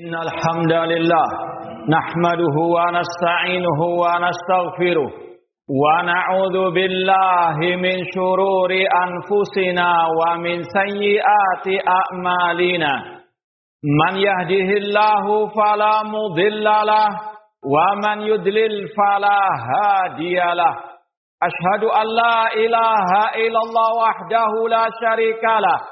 إن الحمد لله نحمده ونستعينه ونستغفره ونعوذ بالله من شرور أنفسنا ومن سيئات أعمالنا. من يهده الله فلا مضل له ومن يضلل فلا هادي له. أشهد أن لا إله إلا الله وحده لا شريك له.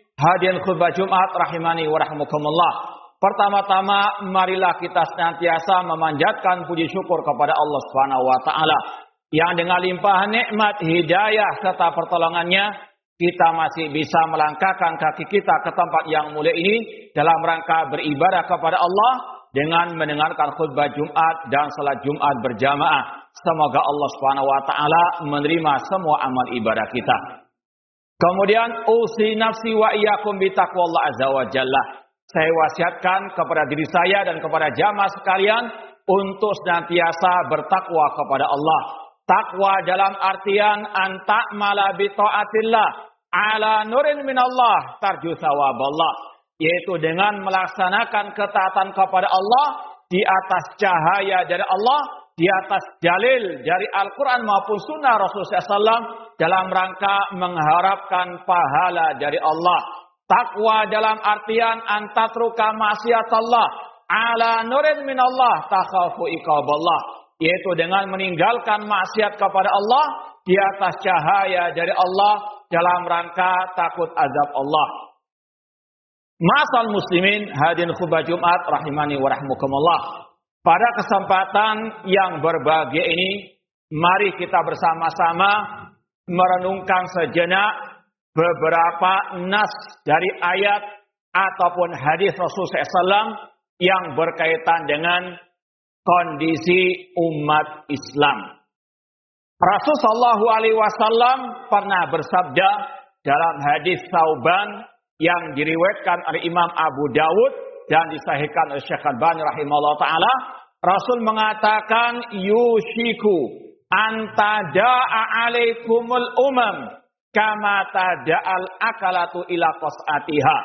hadirin khutbah Jumat rahimani wa rahmukumullah. Pertama-tama marilah kita senantiasa memanjatkan puji syukur kepada Allah Subhanahu wa taala yang dengan limpahan nikmat hidayah serta pertolongannya kita masih bisa melangkahkan kaki kita ke tempat yang mulia ini dalam rangka beribadah kepada Allah dengan mendengarkan khutbah Jumat dan salat Jumat berjamaah. Semoga Allah Subhanahu wa taala menerima semua amal ibadah kita. Kemudian usi nafsi wa iyyakum bi taqwallah azza wa jalla. Saya wasiatkan kepada diri saya dan kepada jamaah sekalian untuk senantiasa bertakwa kepada Allah. Takwa dalam artian antak mala bi taatillah ala nurin minallah tarju sawaballah. Yaitu dengan melaksanakan ketaatan kepada Allah di atas cahaya dari Allah, di atas dalil dari Al-Quran maupun sunnah Rasulullah SAW dalam rangka mengharapkan pahala dari Allah. Takwa dalam artian antatruka maksiat Allah ala nurin min Allah takhafu iqaballah. Yaitu dengan meninggalkan maksiat kepada Allah di atas cahaya dari Allah dalam rangka takut azab Allah. Masal muslimin hadirin khutbah Jumat rahimani wa rahmukumullah. Pada kesempatan yang berbahagia ini, mari kita bersama-sama merenungkan sejenak beberapa nas dari ayat ataupun hadis Rasulullah SAW yang berkaitan dengan kondisi umat Islam. Rasulullah Shallallahu Alaihi Wasallam pernah bersabda dalam hadis Sauban yang diriwayatkan oleh Imam Abu Dawud dan disahihkan oleh Syekh Al-Bani rahimahullah taala, Rasul mengatakan yushiku antada'a alaikumul umam kama tada'al akalatu ila qas'atiha.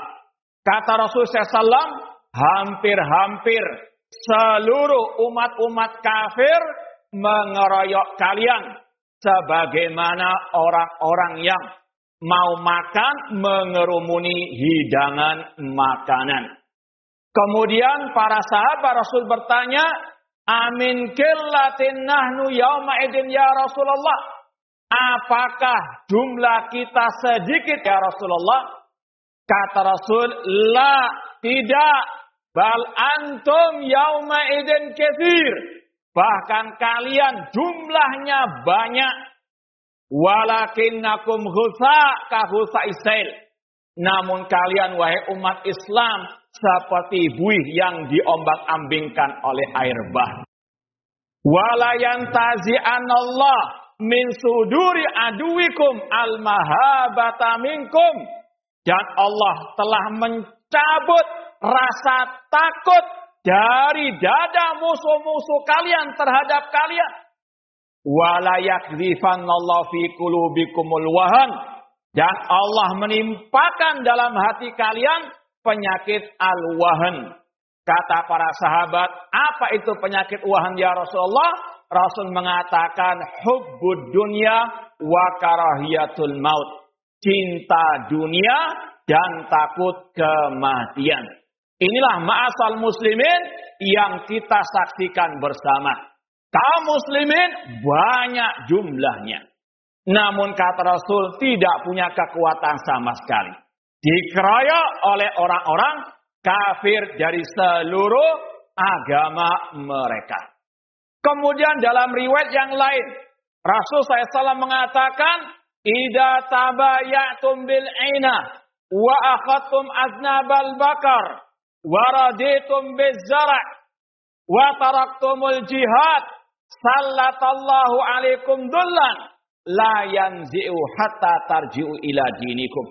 Kata Rasul SAW, hampir-hampir seluruh umat-umat kafir mengeroyok kalian sebagaimana orang-orang yang mau makan mengerumuni hidangan makanan. Kemudian para sahabat Rasul bertanya, Amin killatin nahnu yauma idin ya Rasulullah. Apakah jumlah kita sedikit ya Rasulullah? Kata Rasul, la tidak. Bal antum yauma idin kethir. Bahkan kalian jumlahnya banyak. Walakinnakum husa ka husa isail. Namun kalian wahai umat Islam seperti buih yang diombang-ambingkan oleh air bah. Walayan Allah min suduri aduwikum al mahabata minkum. Dan Allah telah mencabut rasa takut dari dada musuh-musuh kalian terhadap kalian. wala yakdhifannallahu fi qulubikumul wahan dan Allah menimpakan dalam hati kalian penyakit al-wahan. Kata para sahabat, apa itu penyakit wahan ya Rasulullah? Rasul mengatakan hubbud dunya wa karahiyatul maut. Cinta dunia dan takut kematian. Inilah ma'asal muslimin yang kita saksikan bersama. Kaum muslimin banyak jumlahnya. Namun kata Rasul tidak punya kekuatan sama sekali. Dikeroyok oleh orang-orang kafir dari seluruh agama mereka. Kemudian dalam riwayat yang lain, Rasul SAW mengatakan, Ida tabayatum bil aina wa akhadtum aznabal bakar wa raditum bizara' wa taraktumul jihad sallatallahu alaikum dullan la yanzi'u hatta tarji'u ila dinikum.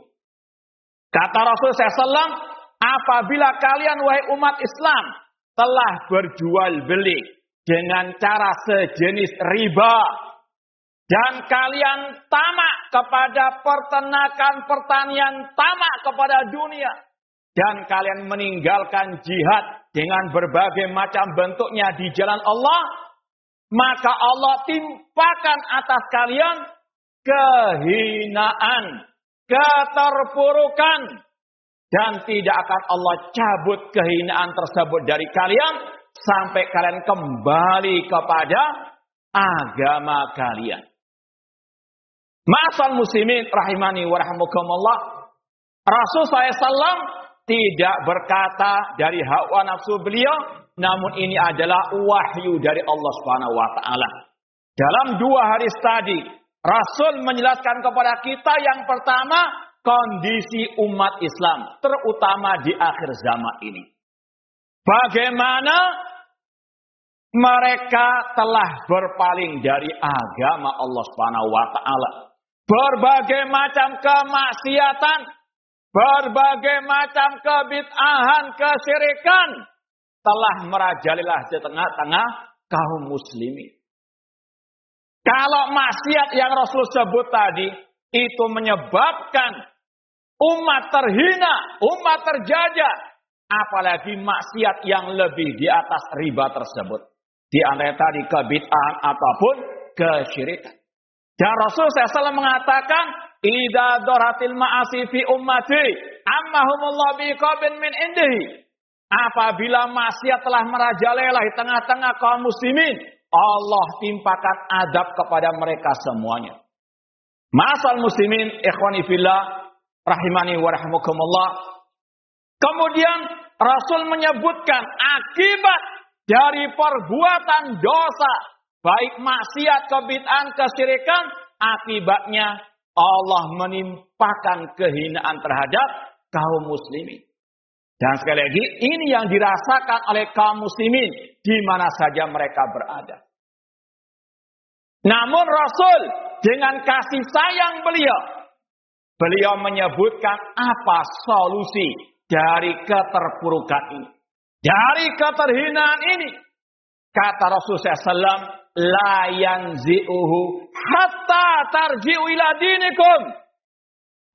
Kata Rasul SAW, apabila kalian wahai umat Islam telah berjual beli dengan cara sejenis riba dan kalian tamak kepada pertenakan pertanian, tamak kepada dunia. Dan kalian meninggalkan jihad dengan berbagai macam bentuknya di jalan Allah. Maka Allah timpakan atas kalian kehinaan, keterpurukan. Dan tidak akan Allah cabut kehinaan tersebut dari kalian. Sampai kalian kembali kepada agama kalian. Masal muslimin rahimani wa rahmukumullah. Rasul SAW tidak berkata dari hawa nafsu beliau, namun ini adalah wahyu dari Allah Subhanahu wa taala. Dalam dua hari tadi, Rasul menjelaskan kepada kita yang pertama kondisi umat Islam, terutama di akhir zaman ini. Bagaimana mereka telah berpaling dari agama Allah Subhanahu wa taala berbagai macam kemaksiatan, berbagai macam kebid'ahan, kesyirikan telah merajalela di tengah-tengah kaum muslimin. Kalau maksiat yang Rasul sebut tadi itu menyebabkan umat terhina, umat terjajah, apalagi maksiat yang lebih di atas riba tersebut. Di antara tadi kebid'ahan ataupun kesyirikan. Dan Rasul SAW mengatakan, Ida doratil ma'asi fi ummati, ammahumullah biqabin min indihi. Apabila maksiat telah merajalela di tengah-tengah kaum muslimin, Allah timpakan adab kepada mereka semuanya. Masal muslimin, ikhwani fillah, rahimani wa rahmukumullah. Kemudian Rasul menyebutkan akibat dari perbuatan dosa baik maksiat, kebid'an, kesyirikan, akibatnya Allah menimpakan kehinaan terhadap kaum muslimin. Dan sekali lagi, ini yang dirasakan oleh kaum muslimin di mana saja mereka berada. Namun Rasul dengan kasih sayang beliau, beliau menyebutkan apa solusi dari keterpurukan ini. Dari keterhinaan ini. Kata Rasul SAW, la yanzi'uhu hatta tarji'u ila dinikum.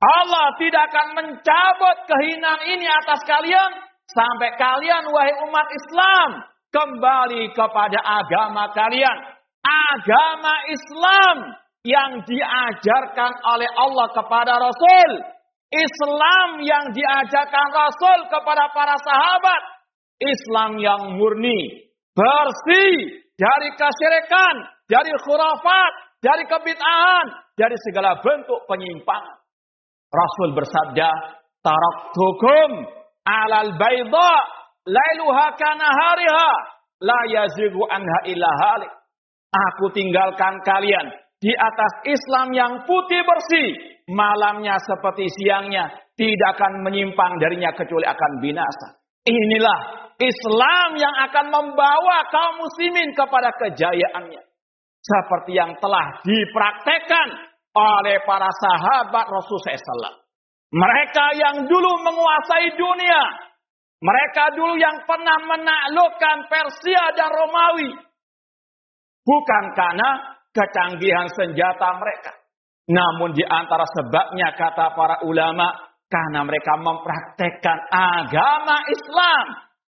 Allah tidak akan mencabut kehinaan ini atas kalian sampai kalian wahai umat Islam kembali kepada agama kalian. Agama Islam yang diajarkan oleh Allah kepada Rasul. Islam yang diajarkan Rasul kepada para sahabat. Islam yang murni, bersih, dari kesyirikan, dari khurafat, dari kebid'ahan, dari segala bentuk penyimpangan. Rasul bersabda, "Taraktukum 'alal bayda lailuha kanahariha la yazigu anha illa halik." Aku tinggalkan kalian di atas Islam yang putih bersih, malamnya seperti siangnya, tidak akan menyimpang darinya kecuali akan binasa. Inilah Islam yang akan membawa kaum muslimin kepada kejayaannya. Seperti yang telah dipraktekkan oleh para sahabat Rasulullah SAW. Mereka yang dulu menguasai dunia. Mereka dulu yang pernah menaklukkan Persia dan Romawi. Bukan karena kecanggihan senjata mereka. Namun di antara sebabnya kata para ulama, karena mereka mempraktekkan agama Islam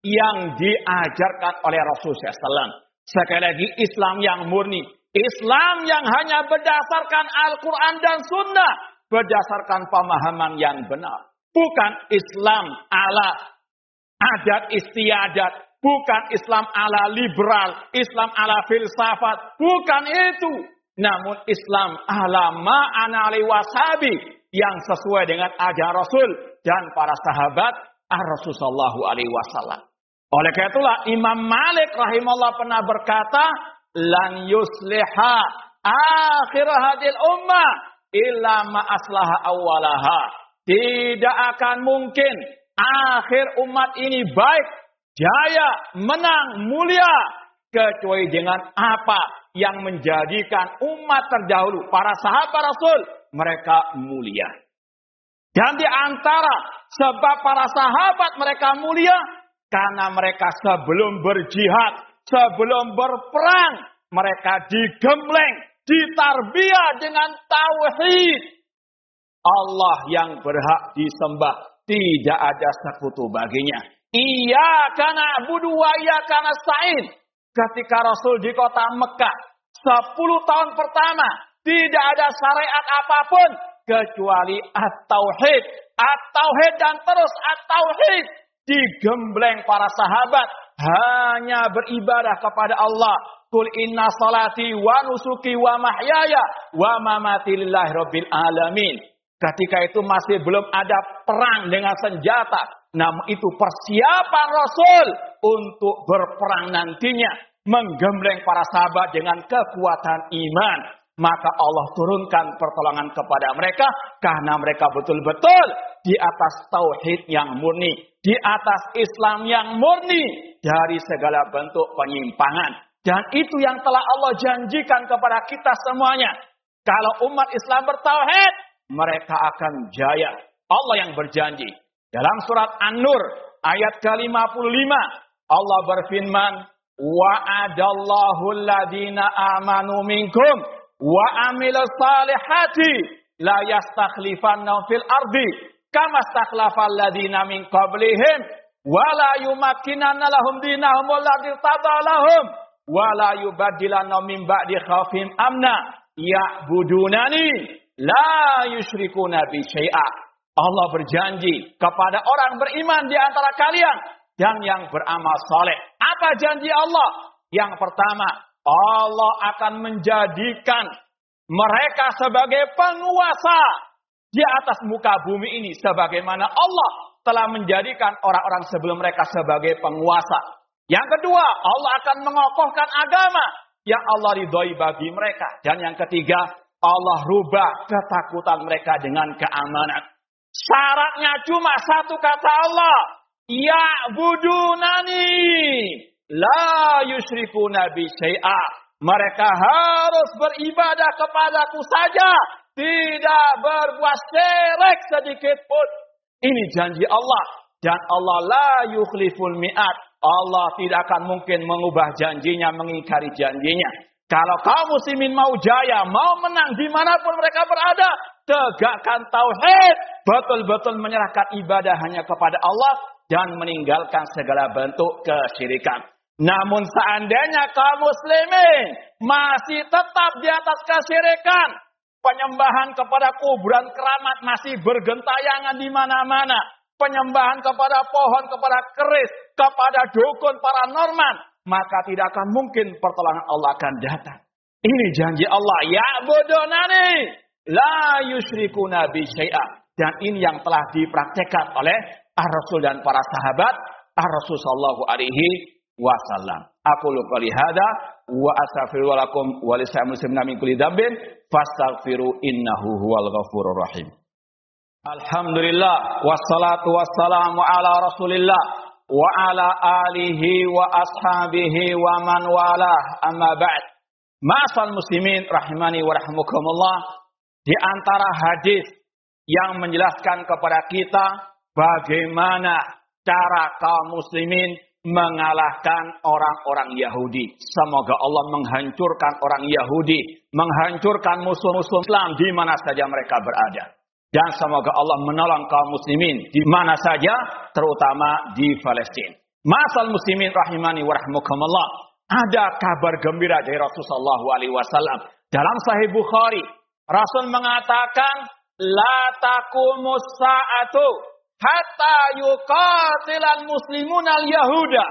yang diajarkan oleh Rasulullah SAW. Sekali lagi Islam yang murni. Islam yang hanya berdasarkan Al-Quran dan Sunnah. Berdasarkan pemahaman yang benar. Bukan Islam ala adat istiadat. Bukan Islam ala liberal. Islam ala filsafat. Bukan itu. Namun Islam ala ma'ana wasabi. Yang sesuai dengan ajar Rasul dan para sahabat Ar-Rasul Alaihi Wasallam. Oleh karena itulah Imam Malik rahimahullah pernah berkata, "Lan yusliha akhir hadil ummah illa ma aslaha awalaha." Tidak akan mungkin akhir umat ini baik, jaya, menang, mulia kecuali dengan apa yang menjadikan umat terdahulu para sahabat Rasul mereka mulia. Dan di antara sebab para sahabat mereka mulia karena mereka sebelum berjihad, sebelum berperang, mereka digembleng, ditarbiyah dengan tauhid. Allah yang berhak disembah, tidak ada sekutu baginya. Iya karena budu iya karena sa'in. Ketika Rasul di kota Mekah, 10 tahun pertama, tidak ada syariat apa pun kecuali at-tauhid. At-tauhid dan terus at-tauhid digembleng para sahabat hanya beribadah kepada Allah. Kul inna salati wa nusuki wa mahyaya wa mamati lillahi rabbil alamin. Ketika itu masih belum ada perang dengan senjata. Namun itu persiapan Rasul untuk berperang nantinya. Menggembleng para sahabat dengan kekuatan iman maka Allah turunkan pertolongan kepada mereka karena mereka betul-betul di atas tauhid yang murni, di atas Islam yang murni dari segala bentuk penyimpangan. Dan itu yang telah Allah janjikan kepada kita semuanya. Kalau umat Islam bertauhid, mereka akan jaya. Allah yang berjanji. Dalam surat An-Nur ayat ke-55, Allah berfirman, "Wa'adallahu alladhina amanu minkum wa amil salihati la yastakhlifanna fil ardi kama stakhlafal ladina min qablihim wa la yumakkinanna lahum dinahum alladhi tadalahum wa la yubaddilanna min ba'di khawfim amna ya'budunani la yusyrikuna bi syai'a Allah berjanji kepada orang beriman di antara kalian dan yang beramal soleh. Apa janji Allah? Yang pertama, Allah akan menjadikan mereka sebagai penguasa di atas muka bumi ini sebagaimana Allah telah menjadikan orang-orang sebelum mereka sebagai penguasa. Yang kedua, Allah akan mengokohkan agama yang Allah ridhoi bagi mereka. Dan yang ketiga, Allah rubah ketakutan mereka dengan keamanan. Syaratnya cuma satu kata Allah. Ya budunani. La yusyriku nabi syai'a. Mereka harus beribadah kepadaku saja. Tidak berbuat syirik sedikit pun. Ini janji Allah. Dan Allah la yukhliful mi'at. Allah tidak akan mungkin mengubah janjinya, mengingkari janjinya. Kalau kaum muslimin mau jaya, mau menang di mana pun mereka berada, tegakkan tauhid, betul-betul menyerahkan ibadah hanya kepada Allah dan meninggalkan segala bentuk kesyirikan. Namun seandainya kaum muslimin masih tetap di atas kesyirikan, penyembahan kepada kuburan keramat masih bergentayangan di mana-mana, penyembahan kepada pohon, kepada keris, kepada dukun paranormal, maka tidak akan mungkin pertolongan Allah akan datang. Ini janji Allah, ya bodonani, la yusyriku nabi syai'a. Dan ini yang telah dipraktekkan oleh Ar-Rasul dan para sahabat Ar-Rasul sallallahu alaihi wasallam. Aku lupa lihada wa astaghfiru lakum wa lisa'il muslimina min kulli dzambin fastaghfiru innahu huwal ghafurur rahim. Alhamdulillah wassalatu wassalamu ala Rasulillah wa ala alihi wa ashabihi wa man wala amma ba'd. Ma'asal muslimin rahimani wa rahmukumullah di antara hadis yang menjelaskan kepada kita bagaimana cara kaum muslimin mengalahkan orang-orang Yahudi. Semoga Allah menghancurkan orang Yahudi, menghancurkan musuh-musuh Islam di mana saja mereka berada. Dan semoga Allah menolong kaum muslimin di mana saja, terutama di Palestina. Masal muslimin rahimani wa rahmukumullah. Ada kabar gembira dari Rasulullah SAW. Dalam Sahih Bukhari, Rasul mengatakan, La takumus sa'atu hatta yuqatilal muslimun al yahuda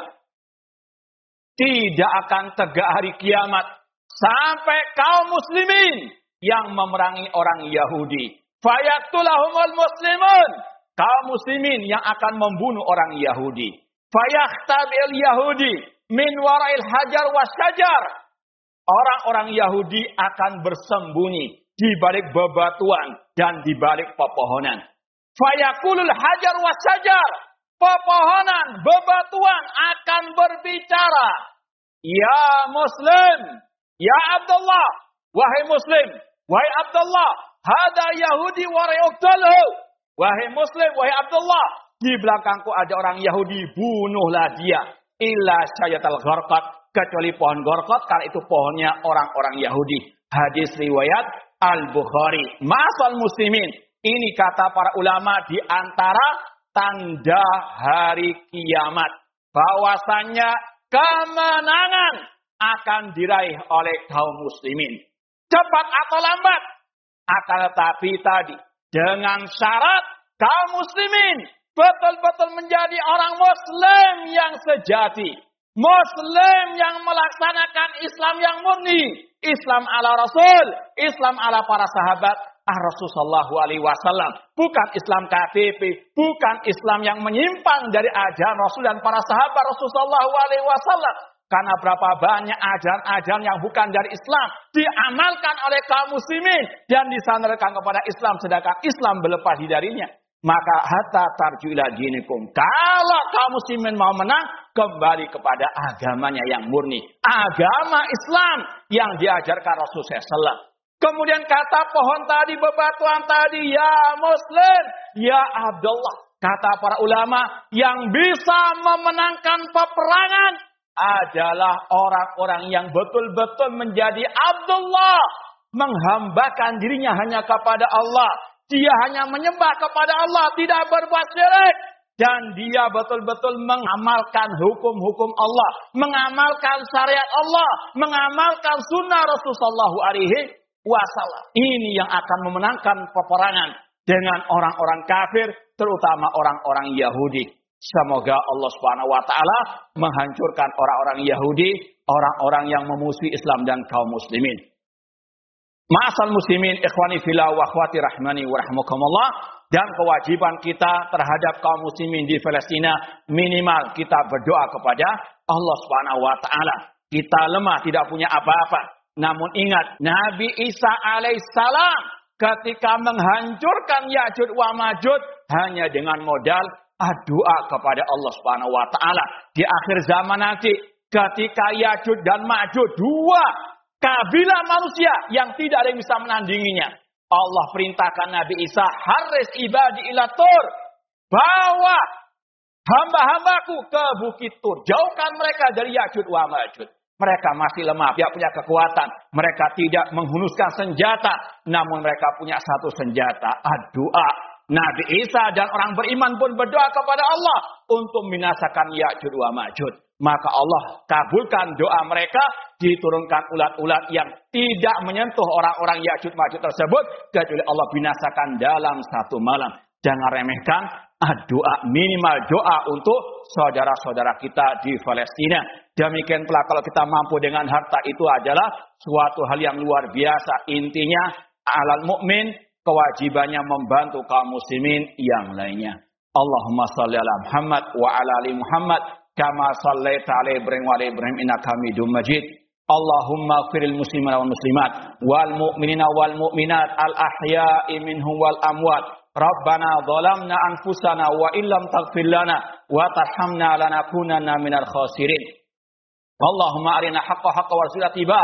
tidak akan tegak hari kiamat sampai kaum muslimin yang memerangi orang Yahudi. Fayaktulahumul muslimun. Kaum muslimin yang akan membunuh orang Yahudi. Fayahtabil yahudi min warail hajar wasyajar orang-orang Yahudi akan bersembunyi di balik bebatuan dan di balik pepohonan Fayakulul hajar wasajar. Pepohonan, bebatuan akan berbicara. Ya Muslim. Ya Abdullah. Wahai Muslim. Wahai Abdullah. Hada Yahudi warai Wahai Muslim. Wahai Abdullah. Di belakangku ada orang Yahudi. Bunuhlah dia. Illa syayatal gharqat. Kecuali pohon gorkot. Karena itu pohonnya orang-orang Yahudi. Hadis riwayat Al-Bukhari. Masal muslimin. Ini kata para ulama di antara tanda hari kiamat. Bahwasannya kemenangan akan diraih oleh kaum muslimin. Cepat atau lambat. Akan tetapi tadi dengan syarat kaum muslimin betul-betul menjadi orang muslim yang sejati. Muslim yang melaksanakan Islam yang murni. Islam ala Rasul. Islam ala para sahabat ah Rasulullah Alaihi Wasallam, bukan Islam KTP, bukan Islam yang menyimpang dari ajaran Rasul dan para sahabat Rasulullah Alaihi Wasallam. Karena berapa banyak ajaran-ajaran yang bukan dari Islam diamalkan oleh kaum muslimin dan disandarkan kepada Islam sedangkan Islam berlepas darinya. Maka hatta tarjuila dinikum. Kalau kaum muslimin mau menang, kembali kepada agamanya yang murni. Agama Islam yang diajarkan Rasulullah SAW. Kemudian kata pohon tadi, bebatuan tadi, ya Muslim, ya Abdullah. Kata para ulama, yang bisa memenangkan peperangan adalah orang-orang yang betul-betul menjadi Abdullah. Menghambakan dirinya hanya kepada Allah. Dia hanya menyembah kepada Allah, tidak berbuat syirik. Dan dia betul-betul mengamalkan hukum-hukum Allah. Mengamalkan syariat Allah. Mengamalkan sunnah Rasulullah alaihi wasallam. Ini yang akan memenangkan peperangan dengan orang-orang kafir, terutama orang-orang Yahudi. Semoga Allah Subhanahu wa taala menghancurkan orang-orang Yahudi, orang-orang yang memusuhi Islam dan kaum muslimin. Ma'asal muslimin ikhwani fillah wa akhwati rahmani wa rahmukumullah dan kewajiban kita terhadap kaum muslimin di Palestina minimal kita berdoa kepada Allah Subhanahu wa taala. Kita lemah tidak punya apa-apa. Namun ingat, Nabi Isa alaihissalam ketika menghancurkan Ya'jud wa Ma'jud hanya dengan modal doa kepada Allah Subhanahu wa taala. Di akhir zaman nanti ketika Ya'jud dan Ma'jud dua kabilah manusia yang tidak ada yang bisa menandinginya. Allah perintahkan Nabi Isa haris ibadi ila tur. Bawa hamba-hambaku ke bukit tur. Jauhkan mereka dari Ya'jud wa Ma'jud. Mereka masih lemah, tidak punya kekuatan. Mereka tidak menghunuskan senjata. Namun mereka punya satu senjata. Doa. Nabi Isa dan orang beriman pun berdoa kepada Allah. Untuk minasakan Ya'jud wa Ma'jud. Maka Allah kabulkan doa mereka. Diturunkan ulat-ulat yang tidak menyentuh orang-orang Ya'jud Ma'jud tersebut. Kecuali Allah binasakan dalam satu malam. Jangan remehkan doa minimal doa untuk saudara-saudara kita di Palestina. Demikian pula kalau kita mampu dengan harta itu adalah suatu hal yang luar biasa. Intinya alal mukmin kewajibannya membantu kaum muslimin yang lainnya. Allahumma salli ala Muhammad wa ala ali Muhammad kama sallaita ala Ibrahim wa ala Ibrahim innaka Hamidum Majid. Allahumma firil muslimin wal muslimat wal mu'minina wal mu'minat al ahya'i minhum wal amwat Rabbana zalamna anfusana wa illam taghfir lana wa tarhamna lanakunanna minal khasirin. Allahumma arina haqqa haqqa warzuqna tiba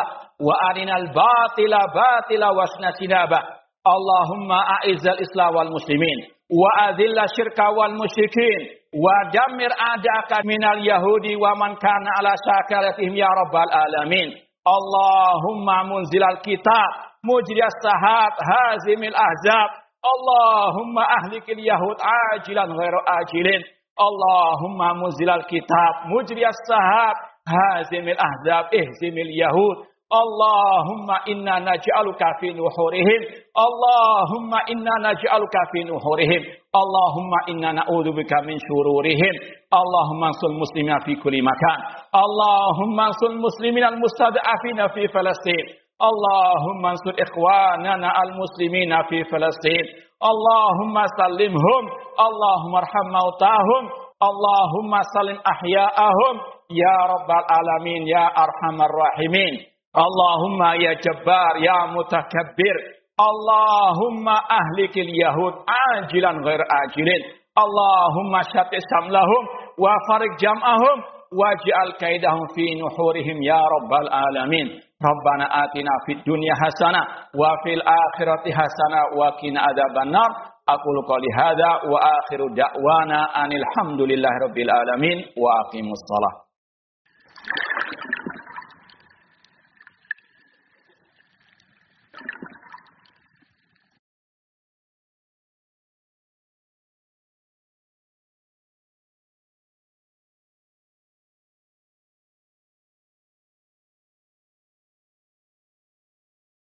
wa arinal batila batila wasna sinaba. Allahumma a'izzal islam wal muslimin wa adhilla syirka wal musyrikin wa damir adaka minal yahudi wa man kana ala syakaratihim ya rabbal alamin Allahumma munzilal kitab mujriyas sahat hazimil ahzab Allahumma ahlikil yahud ajilan ghairu ajilin Allahumma munzilal kitab mujriyas sahat hazimil ahzab ihzimil yahud Allahumma inna naj'aluka fi nuhurihim. Allahumma inna naj'aluka fi nuhurihim. Allahumma inna na'udzubika min syururihim. Allahumma ansul muslimina fi kulli makan. Allahumma ansul muslimina al-mustad'afina fi Falastin. Allahumma ansur ikhwanana al-muslimina fi Falastin. Allahumma sallimhum. Allahumma arham mautahum. Allahumma salim ahya'ahum. Ya Rabbal Alamin, Ya Arhamar Rahimin. Allahumma ya jabbar ya mutakabbir. Allahumma ahlikil yahud ajilan ghair ajilin. Allahumma syatis samlahum wa farik jam'ahum waj'al kaidahum fi nuhurihim ya rabbal alamin. Rabbana atina fid dunya hasana, wa fil akhirati hasana, wa qina adzabannar. Aku qouli hadza wa akhiru da'wana anilhamdulillah rabbil alamin wa aqimus shalah.